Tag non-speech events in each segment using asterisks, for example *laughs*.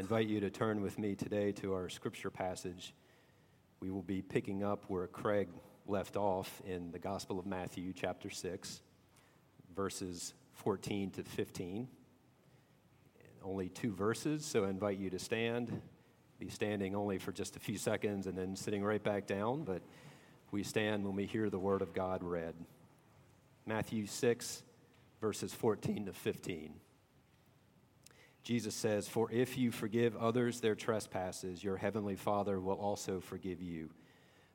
I invite you to turn with me today to our scripture passage. We will be picking up where Craig left off in the Gospel of Matthew, chapter 6, verses 14 to 15. Only two verses, so I invite you to stand. Be standing only for just a few seconds and then sitting right back down, but we stand when we hear the word of God read. Matthew 6, verses 14 to 15. Jesus says, For if you forgive others their trespasses, your heavenly Father will also forgive you.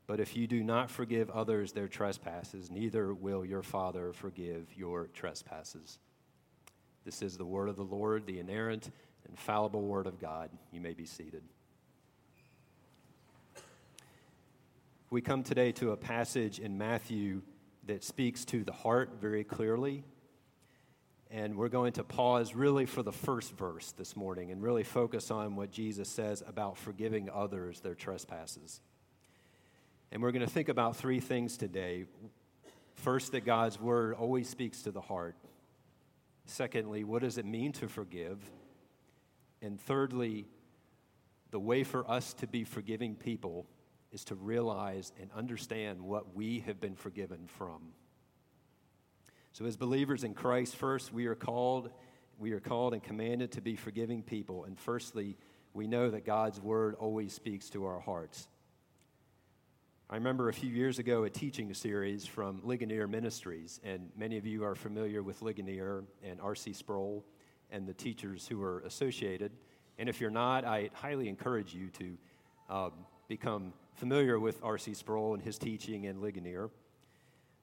But if you do not forgive others their trespasses, neither will your Father forgive your trespasses. This is the word of the Lord, the inerrant, infallible word of God. You may be seated. We come today to a passage in Matthew that speaks to the heart very clearly and we're going to pause really for the first verse this morning and really focus on what Jesus says about forgiving others their trespasses. And we're going to think about three things today. First, that God's word always speaks to the heart. Secondly, what does it mean to forgive? And thirdly, the way for us to be forgiving people is to realize and understand what we have been forgiven from. So, as believers in Christ, first, we are called, we are called and commanded to be forgiving people. And firstly, we know that God's word always speaks to our hearts. I remember a few years ago a teaching series from Ligonier Ministries, and many of you are familiar with Ligonier and R.C. Sproul and the teachers who are associated. And if you're not, I highly encourage you to uh, become familiar with R.C. Sproul and his teaching and Ligonier.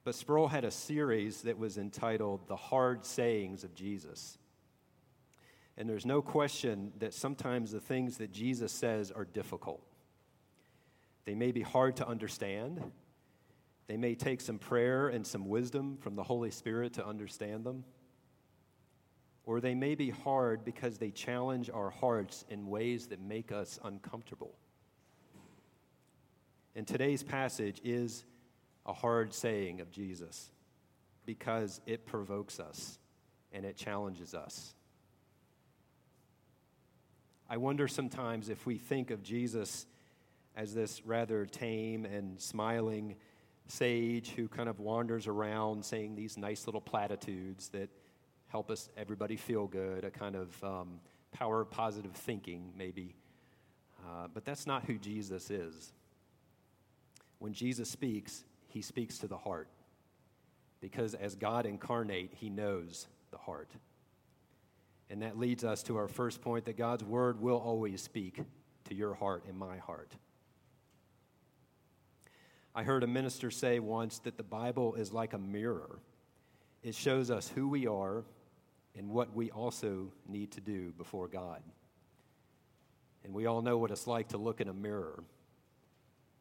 But Sproul had a series that was entitled The Hard Sayings of Jesus. And there's no question that sometimes the things that Jesus says are difficult. They may be hard to understand. They may take some prayer and some wisdom from the Holy Spirit to understand them. Or they may be hard because they challenge our hearts in ways that make us uncomfortable. And today's passage is a hard saying of Jesus because it provokes us and it challenges us. I wonder sometimes if we think of Jesus as this rather tame and smiling sage who kind of wanders around saying these nice little platitudes that help us, everybody feel good, a kind of um, power positive thinking, maybe. Uh, but that's not who Jesus is. When Jesus speaks, he speaks to the heart. Because as God incarnate, he knows the heart. And that leads us to our first point that God's word will always speak to your heart and my heart. I heard a minister say once that the Bible is like a mirror. It shows us who we are and what we also need to do before God. And we all know what it's like to look in a mirror.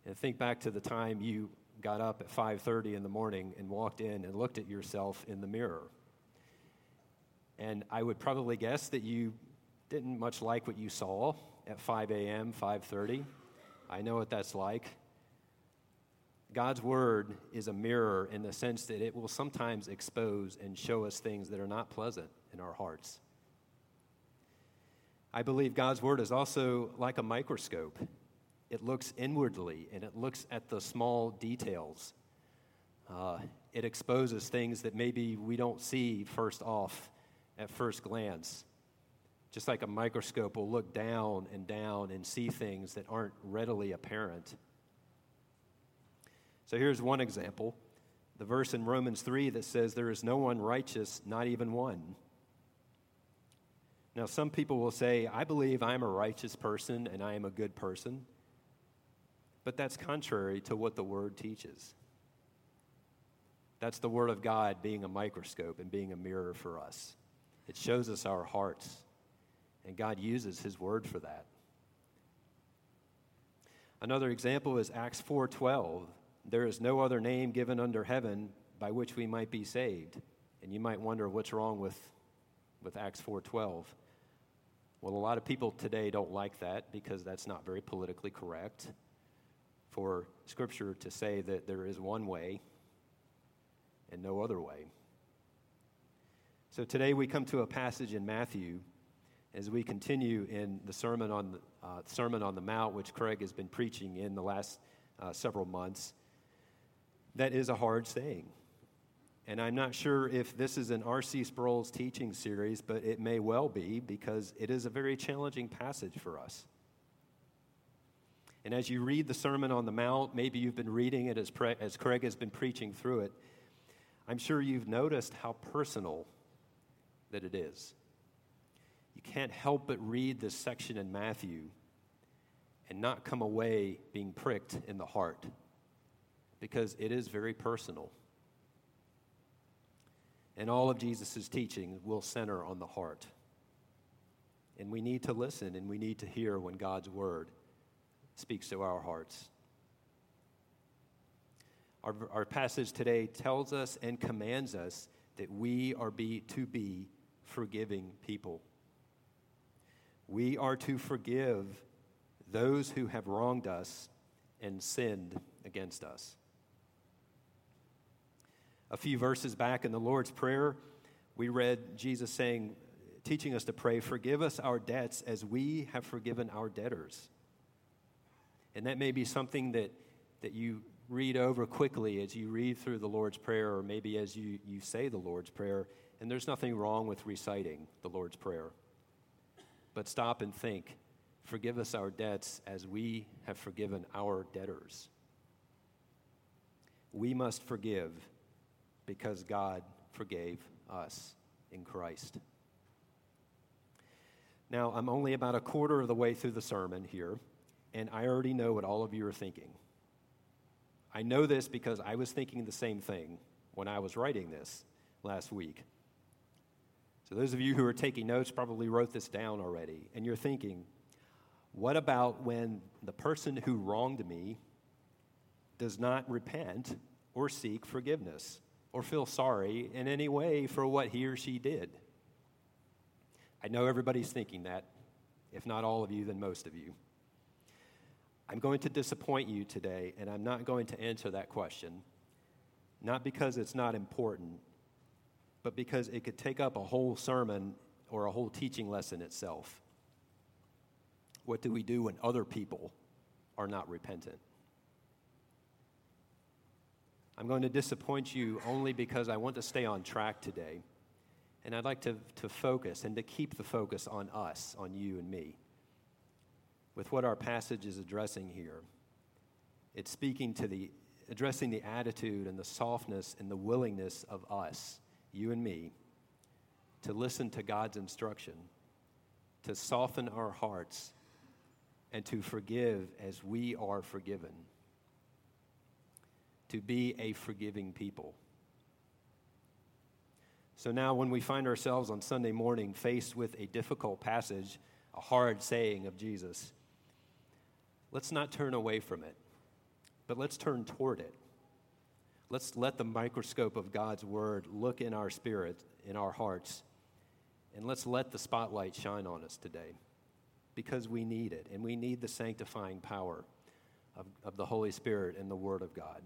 And think back to the time you got up at 5:30 in the morning and walked in and looked at yourself in the mirror. And I would probably guess that you didn't much like what you saw at 5 a.m., 5:30. I know what that's like. God's word is a mirror in the sense that it will sometimes expose and show us things that are not pleasant in our hearts. I believe God's word is also like a microscope it looks inwardly and it looks at the small details. Uh, it exposes things that maybe we don't see first off at first glance. Just like a microscope will look down and down and see things that aren't readily apparent. So here's one example the verse in Romans 3 that says, There is no one righteous, not even one. Now, some people will say, I believe I'm a righteous person and I am a good person. But that's contrary to what the Word teaches. That's the Word of God being a microscope and being a mirror for us. It shows us our hearts, and God uses His Word for that. Another example is Acts 4:12. There is no other name given under heaven by which we might be saved. And you might wonder what's wrong with, with Acts 4:12. Well, a lot of people today don't like that because that's not very politically correct for Scripture to say that there is one way and no other way. So today we come to a passage in Matthew as we continue in the Sermon on the, uh, Sermon on the Mount, which Craig has been preaching in the last uh, several months. That is a hard saying. And I'm not sure if this is an R.C. Sproul's teaching series, but it may well be because it is a very challenging passage for us. And as you read the Sermon on the Mount, maybe you've been reading it as, pre- as Craig has been preaching through it, I'm sure you've noticed how personal that it is. You can't help but read this section in Matthew and not come away being pricked in the heart because it is very personal. And all of Jesus' teaching will center on the heart. And we need to listen and we need to hear when God's word speaks to our hearts. Our, our passage today tells us and commands us that we are be, to be forgiving people. We are to forgive those who have wronged us and sinned against us. A few verses back in the Lord's Prayer, we read Jesus saying, teaching us to pray, Forgive us our debts as we have forgiven our debtors. And that may be something that, that you read over quickly as you read through the Lord's Prayer, or maybe as you, you say the Lord's Prayer. And there's nothing wrong with reciting the Lord's Prayer. But stop and think forgive us our debts as we have forgiven our debtors. We must forgive because God forgave us in Christ. Now, I'm only about a quarter of the way through the sermon here and I already know what all of you are thinking. I know this because I was thinking the same thing when I was writing this last week. So, those of you who are taking notes probably wrote this down already, and you're thinking, what about when the person who wronged me does not repent or seek forgiveness or feel sorry in any way for what he or she did? I know everybody's thinking that. If not all of you, then most of you. I'm going to disappoint you today, and I'm not going to answer that question. Not because it's not important, but because it could take up a whole sermon or a whole teaching lesson itself. What do we do when other people are not repentant? I'm going to disappoint you only because I want to stay on track today. And I'd like to, to focus and to keep the focus on us, on you and me with what our passage is addressing here. It's speaking to the, addressing the attitude and the softness and the willingness of us, you and me, to listen to God's instruction, to soften our hearts, and to forgive as we are forgiven, to be a forgiving people. So now, when we find ourselves on Sunday morning faced with a difficult passage, a hard saying of Jesus, let's not turn away from it, but let's turn toward it. Let's let the microscope of God's word look in our spirit, in our hearts, and let's let the spotlight shine on us today because we need it, and we need the sanctifying power of, of the Holy Spirit and the Word of God.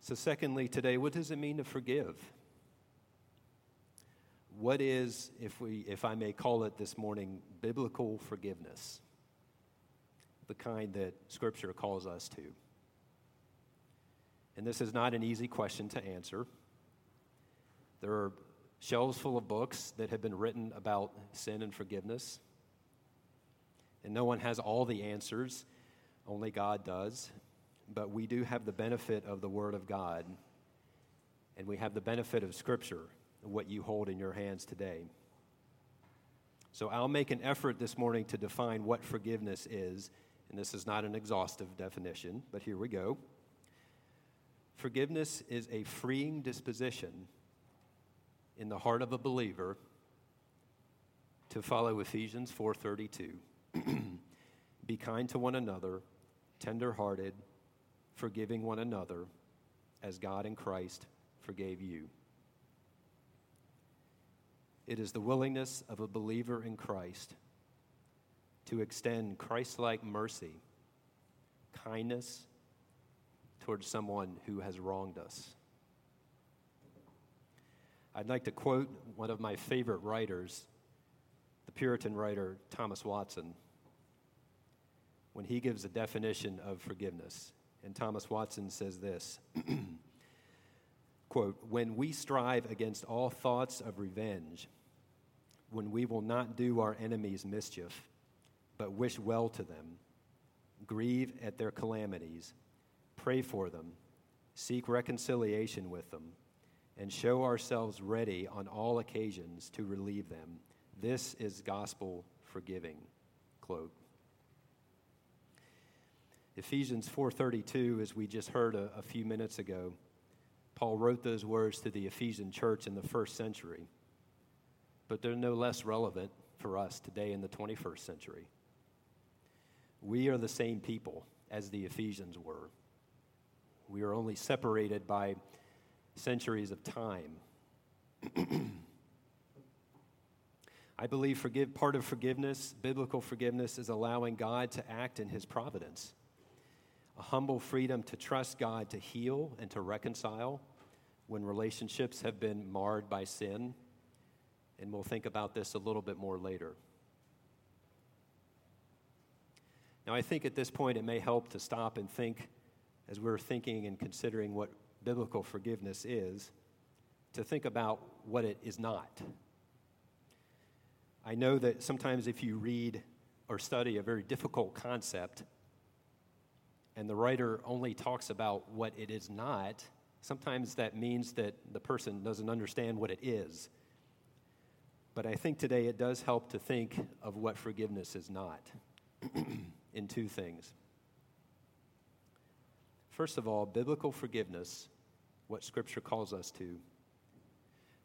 So, secondly, today, what does it mean to forgive? What is, if, we, if I may call it this morning, biblical forgiveness? The kind that Scripture calls us to. And this is not an easy question to answer. There are shelves full of books that have been written about sin and forgiveness. And no one has all the answers, only God does. But we do have the benefit of the Word of God, and we have the benefit of Scripture what you hold in your hands today. So I'll make an effort this morning to define what forgiveness is, and this is not an exhaustive definition, but here we go. Forgiveness is a freeing disposition in the heart of a believer to follow Ephesians 4:32. *clears throat* Be kind to one another, tender-hearted, forgiving one another as God in Christ forgave you. It is the willingness of a believer in Christ to extend Christ like mercy, kindness towards someone who has wronged us. I'd like to quote one of my favorite writers, the Puritan writer Thomas Watson, when he gives a definition of forgiveness. And Thomas Watson says this *clears throat* quote, When we strive against all thoughts of revenge, when we will not do our enemies mischief, but wish well to them, grieve at their calamities, pray for them, seek reconciliation with them, and show ourselves ready on all occasions to relieve them. This is gospel forgiving. Quote. Ephesians 4:32 as we just heard a, a few minutes ago Paul wrote those words to the Ephesian church in the first century, but they're no less relevant for us today in the 21st century. We are the same people as the Ephesians were. We are only separated by centuries of time. *clears throat* I believe forgive, part of forgiveness, biblical forgiveness, is allowing God to act in his providence a humble freedom to trust God to heal and to reconcile when relationships have been marred by sin. And we'll think about this a little bit more later. Now, I think at this point it may help to stop and think, as we're thinking and considering what biblical forgiveness is, to think about what it is not. I know that sometimes if you read or study a very difficult concept, and the writer only talks about what it is not, sometimes that means that the person doesn't understand what it is. But I think today it does help to think of what forgiveness is not *clears throat* in two things. First of all, biblical forgiveness, what Scripture calls us to,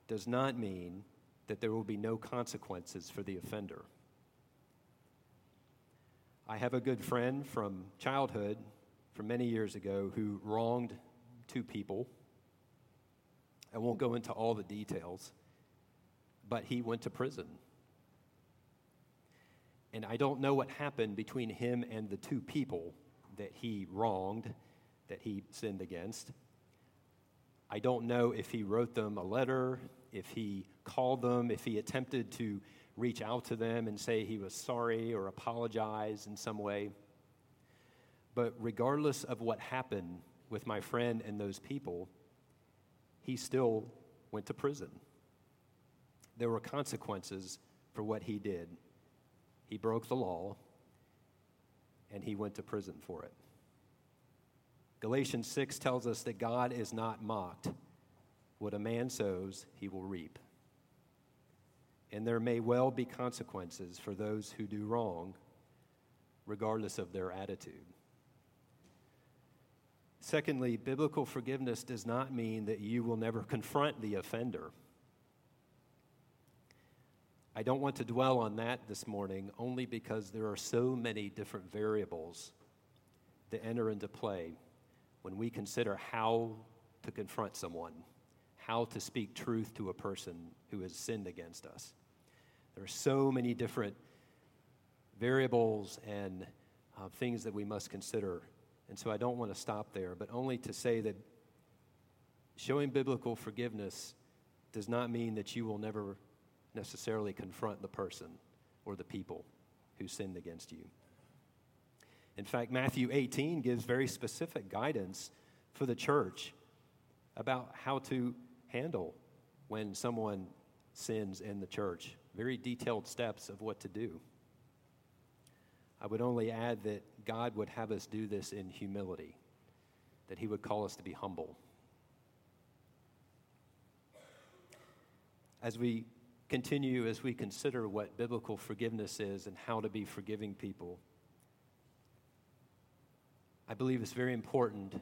does not mean that there will be no consequences for the offender. I have a good friend from childhood from many years ago who wronged two people. I won't go into all the details, but he went to prison. And I don't know what happened between him and the two people that he wronged, that he sinned against. I don't know if he wrote them a letter, if he called them, if he attempted to reach out to them and say he was sorry or apologize in some way. But regardless of what happened with my friend and those people, he still went to prison. There were consequences for what he did. He broke the law and he went to prison for it. Galatians 6 tells us that God is not mocked. What a man sows, he will reap. And there may well be consequences for those who do wrong, regardless of their attitude. Secondly, biblical forgiveness does not mean that you will never *laughs* confront the offender. I don't want to dwell on that this morning only because there are so many different variables that enter into play when we consider how to confront someone, how to speak truth to a person who has sinned against us. There are so many different variables and uh, things that we must consider and so I don't want to stop there, but only to say that showing biblical forgiveness does not mean that you will never necessarily confront the person or the people who sinned against you. In fact, Matthew 18 gives very specific guidance for the church about how to handle when someone sins in the church, very detailed steps of what to do. I would only add that God would have us do this in humility, that He would call us to be humble. As we continue, as we consider what biblical forgiveness is and how to be forgiving people, I believe it's very important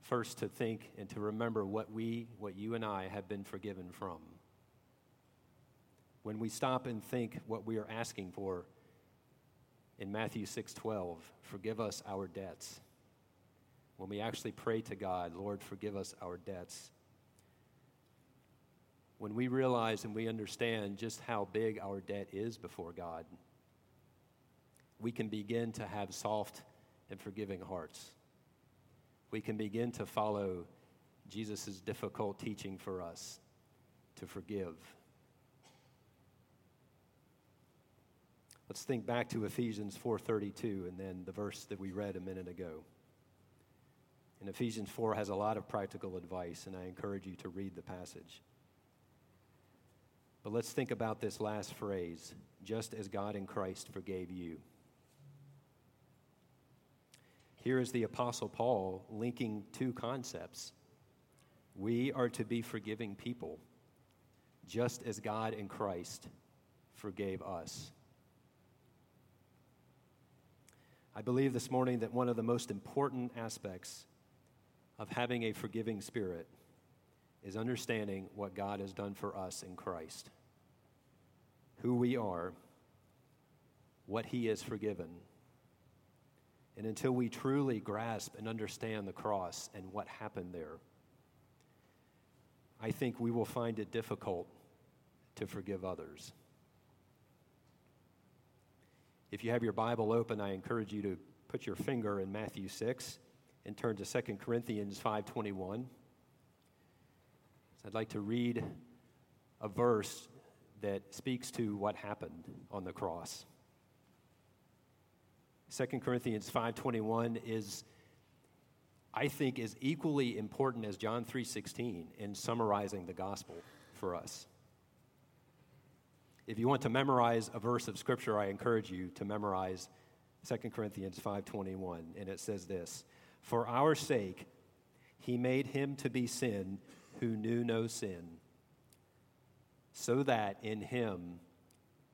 first to think and to remember what we, what you and I have been forgiven from. When we stop and think what we are asking for, in Matthew 6:12, forgive us our debts. When we actually pray to God, Lord, forgive us our debts. When we realize and we understand just how big our debt is before God, we can begin to have soft and forgiving hearts. We can begin to follow Jesus' difficult teaching for us to forgive. Let's think back to Ephesians 4:32 and then the verse that we read a minute ago. And Ephesians 4 has a lot of practical advice and I encourage you to read the passage. But let's think about this last phrase, just as God in Christ forgave you. Here is the Apostle Paul linking two concepts. We are to be forgiving people, just as God in Christ forgave us. I believe this morning that one of the most important aspects of having a forgiving spirit is understanding what God has done for us in Christ, who we are, what He has forgiven and until we truly grasp and understand the cross and what happened there, I think we will find it difficult to forgive others. If you have your Bible open, I encourage you to put your finger in Matthew 6 and turn to 2 Corinthians 5:21. I'd like to read a verse that speaks to what happened on the cross. 2 Corinthians 5:21 is I think is equally important as John 3:16 in summarizing the gospel for us. If you want to memorize a verse of scripture, I encourage you to memorize 2 Corinthians 5:21 and it says this, "For our sake he made him to be sin who knew no sin, so that in him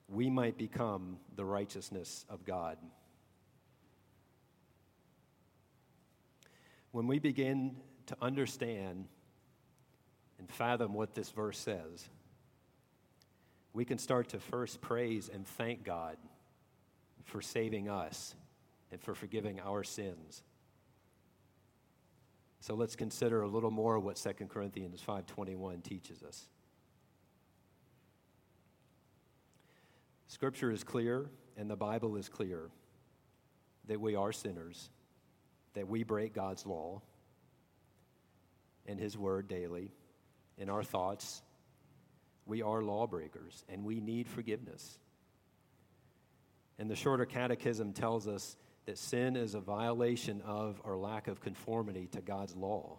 we might become the righteousness of God." When we begin to understand and fathom what this verse says, we can start to first praise and thank God for saving us and for forgiving our sins. So let's consider a little more what 2 Corinthians 5:21 teaches us. Scripture is clear and the Bible is clear that we are sinners that we break God's law and His word daily in our thoughts. We are lawbreakers and we need forgiveness. And the shorter catechism tells us that sin is a violation of or lack of conformity to God's law.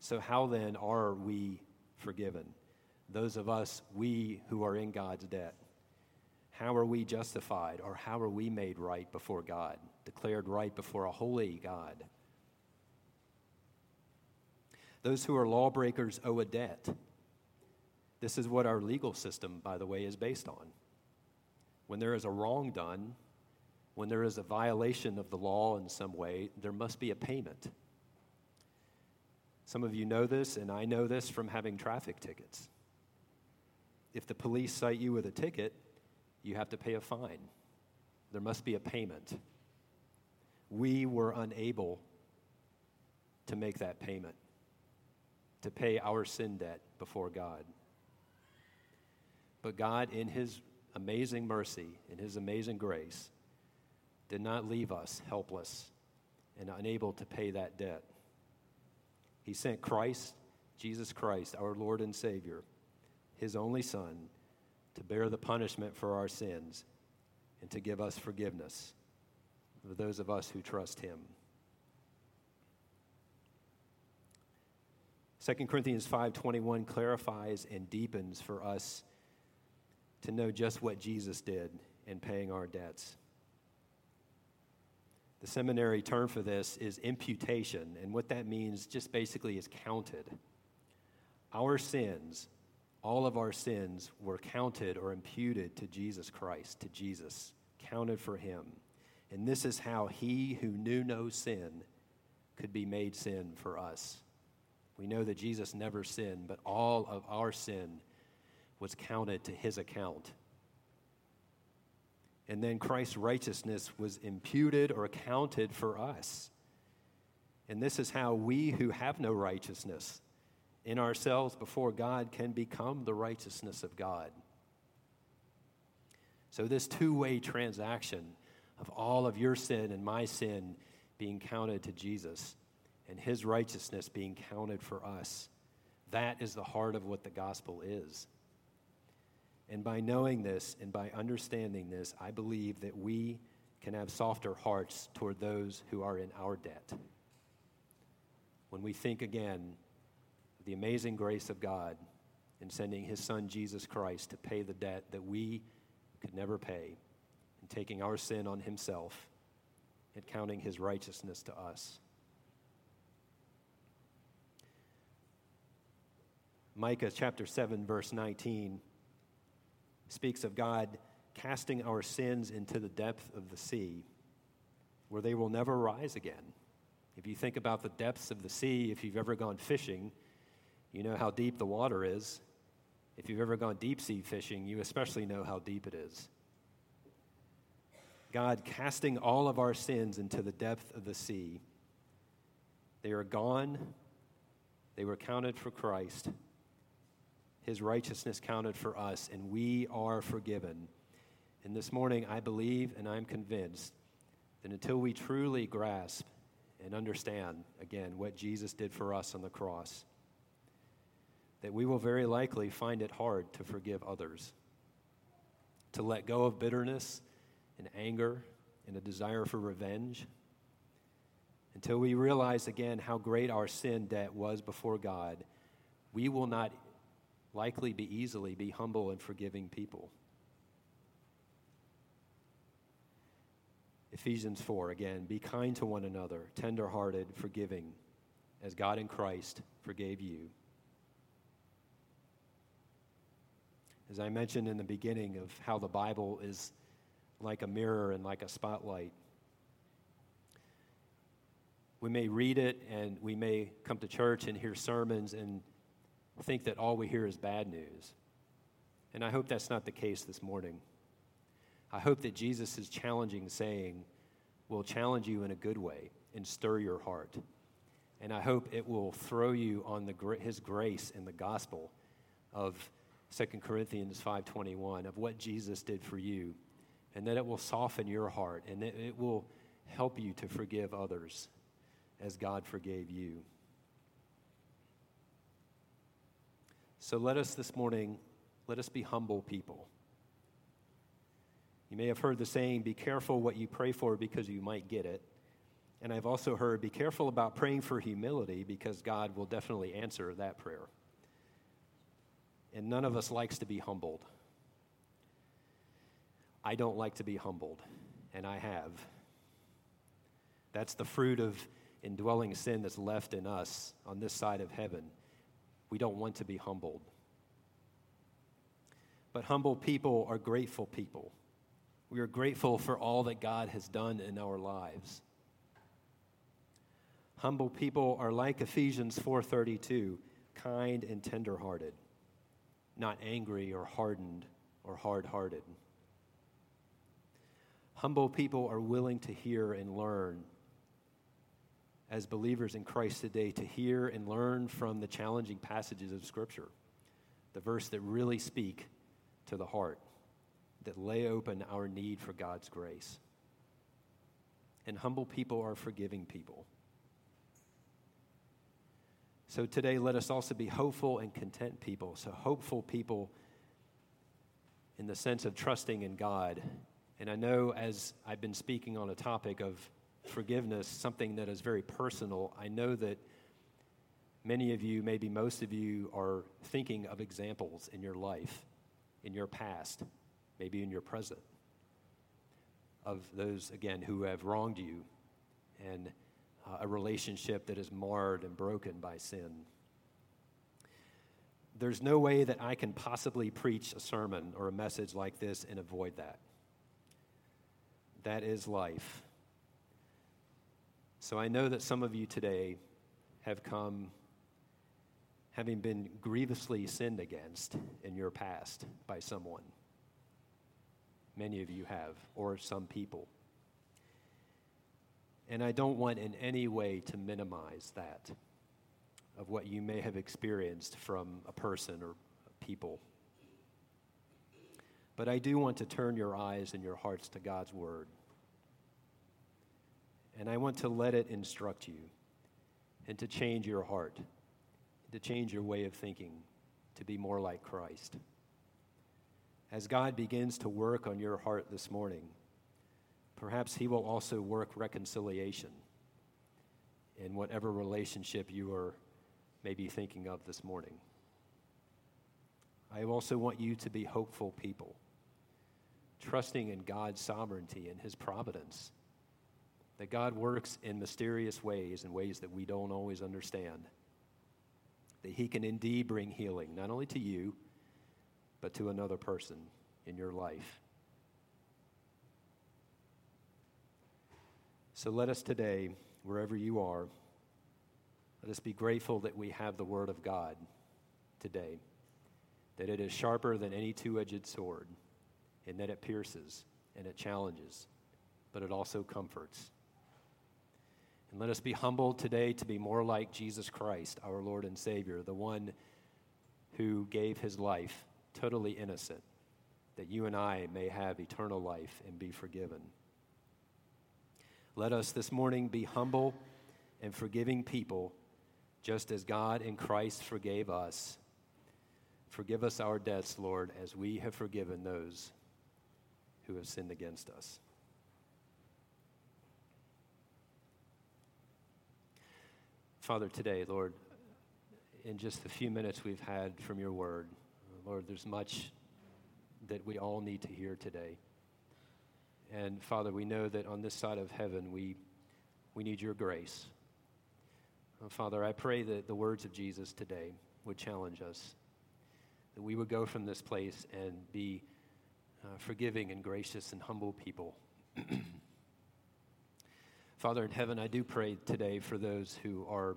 So, how then are we forgiven? Those of us, we who are in God's debt. How are we justified or how are we made right before God? declared right before a holy God. Those who are lawbreakers owe a debt. This is what our legal system, by the way, is based on. When there is a wrong done, when there is a violation of the law in some way, there must be a payment. Some of you know this, and I know this from having traffic tickets. If the police cite you with a ticket, you have to pay a fine. There must be a payment we were unable to make that payment, to pay our sin debt before God. But God, in His amazing mercy, in His amazing grace, did not leave us helpless and unable to pay that debt. He sent Christ, Jesus Christ, our Lord and Savior, His only Son, to bear the punishment for our sins and to give us forgiveness for those of us who trust him. 2 Corinthians 5:21 clarifies and deepens for us to know just what Jesus did in paying our debts. The seminary term for this is imputation, and what that means just basically is counted. Our sins, all of our sins, were counted or imputed to Jesus Christ, to Jesus, counted for him. And this is how he who knew no sin could be made sin for us. We know that Jesus never sinned, but all of our sin was counted to his account. And then Christ's righteousness was imputed or accounted for us. And this is how we who have no righteousness in ourselves before God can become the righteousness of God. So, this two way transaction of all of your sin and my sin being counted to Jesus and his righteousness being counted for us. That is the heart of what the gospel is. And by knowing this and by understanding this, I believe that we can have softer hearts toward those who are in our debt. When we think again of the amazing grace of God in sending his son Jesus Christ to pay the debt that we could never pay, and taking our sin on himself and counting his righteousness to us. Micah chapter 7, verse 19 speaks of God casting our sins into the depth of the sea where they will never rise again. If you think about the depths of the sea, if you've ever gone fishing, you know how deep the water is. If you've ever gone deep sea fishing, you especially know how deep it is. God casting all of our sins into the depth of the sea. They are gone, they were counted for Christ. His righteousness counted for us, and we are forgiven. And this morning, I believe and I'm convinced that until we truly grasp and understand, again, what Jesus did for us on the cross, that we will very likely find it hard to forgive others, to let go of bitterness and anger and a desire for revenge, until we realize again how great our sin debt was before God, we will not likely be easily be humble and forgiving people. Ephesians 4 again, be kind to one another, tenderhearted, forgiving, as God in Christ forgave you. As I mentioned in the beginning of how the Bible is like a mirror and like a spotlight. We may read it and we may come to church and hear sermons and think that all we hear is bad news. And I hope that's not the case this morning. I hope that Jesus' challenging saying will challenge you in a good way and stir your heart. And I hope it will throw you on the, his grace in the gospel of 2 Corinthians 5.21, of what Jesus did for you, and that it will soften your heart and that it will help you to forgive others as God forgave you. So let us this morning, let us be humble people. You may have heard the saying, be careful what you pray for because you might get it. And I've also heard, be careful about praying for humility because God will definitely answer that prayer. And none of us likes to be humbled. I don't like to be humbled, and I have. That's the fruit of indwelling sin that's left in us on this side of heaven. We don't want to be humbled. But humble people are grateful people. We are grateful for all that God has done in our lives. Humble people are like Ephesians 4:32, kind and tender-hearted, not angry or hardened or hard-hearted. Humble people are willing to hear and learn as believers in Christ today to hear and learn from the challenging passages of Scripture, the verse that really speak to the heart that lay open our need for God's grace. And humble people are forgiving people. So today, let us also be hopeful and content people. So, hopeful people in the sense of trusting in God. And I know as I've been speaking on a topic of forgiveness, something that is very personal, I know that many of you, maybe most of you, are thinking of examples in your life, in your past, maybe in your present, of those, again, who have wronged you and uh, a relationship that is marred and broken by sin. There's no way that I can possibly preach a sermon or a message like this and avoid that. That is life. So I know that some of you today have come having been grievously sinned against in your past by someone. Many of you have, or some people. And I don't want in any way to minimize that of what you may have experienced from a person or people. But I do want to turn your eyes and your hearts to God's Word. And I want to let it instruct you and to change your heart to change your way of thinking to be more like Christ. As God begins to work on your heart this morning, perhaps He will also work reconciliation in whatever relationship you are maybe thinking of this morning. I also want you to be hopeful people, trusting in God's sovereignty and His providence. That God works in mysterious ways, in ways that we don't always understand. That He can indeed bring healing, not only to you, but to another person in your life. So let us today, wherever you are, let us be grateful that we have the Word of God today that it is sharper than any two edged sword, and that it pierces and it challenges, but it also comforts. And let us be humbled today to be more like Jesus Christ, our Lord and Savior, the one who gave his life totally innocent, that you and I may have eternal life and be forgiven. Let us this morning be humble and forgiving people, just as God in Christ forgave us Forgive us our debts, Lord, as we have forgiven those who have sinned against us. Father, today, Lord, in just the few minutes we've had from your word, Lord, there's much that we all need to hear today. And Father, we know that on this side of heaven, we, we need your grace. Father, I pray that the words of Jesus today would challenge us that we would go from this place and be uh, forgiving and gracious and humble people. *clears throat* Father in heaven, I do pray today for those who are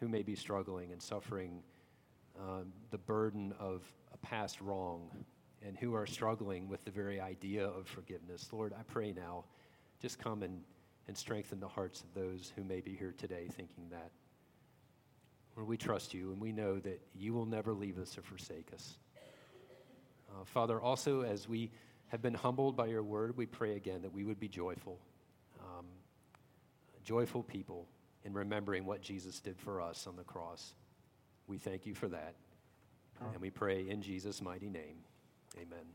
who may be struggling and suffering um, the burden of a past wrong and who are struggling with the very idea of forgiveness. Lord, I pray now, just come and, and strengthen the hearts of those who may be here today thinking that. Lord, we trust you and we know that you will never leave us or forsake us. Uh, Father, also as we have been humbled by your word, we pray again that we would be joyful, joyful people in remembering what Jesus did for us on the cross. We thank you for that. And we pray in Jesus' mighty name. Amen.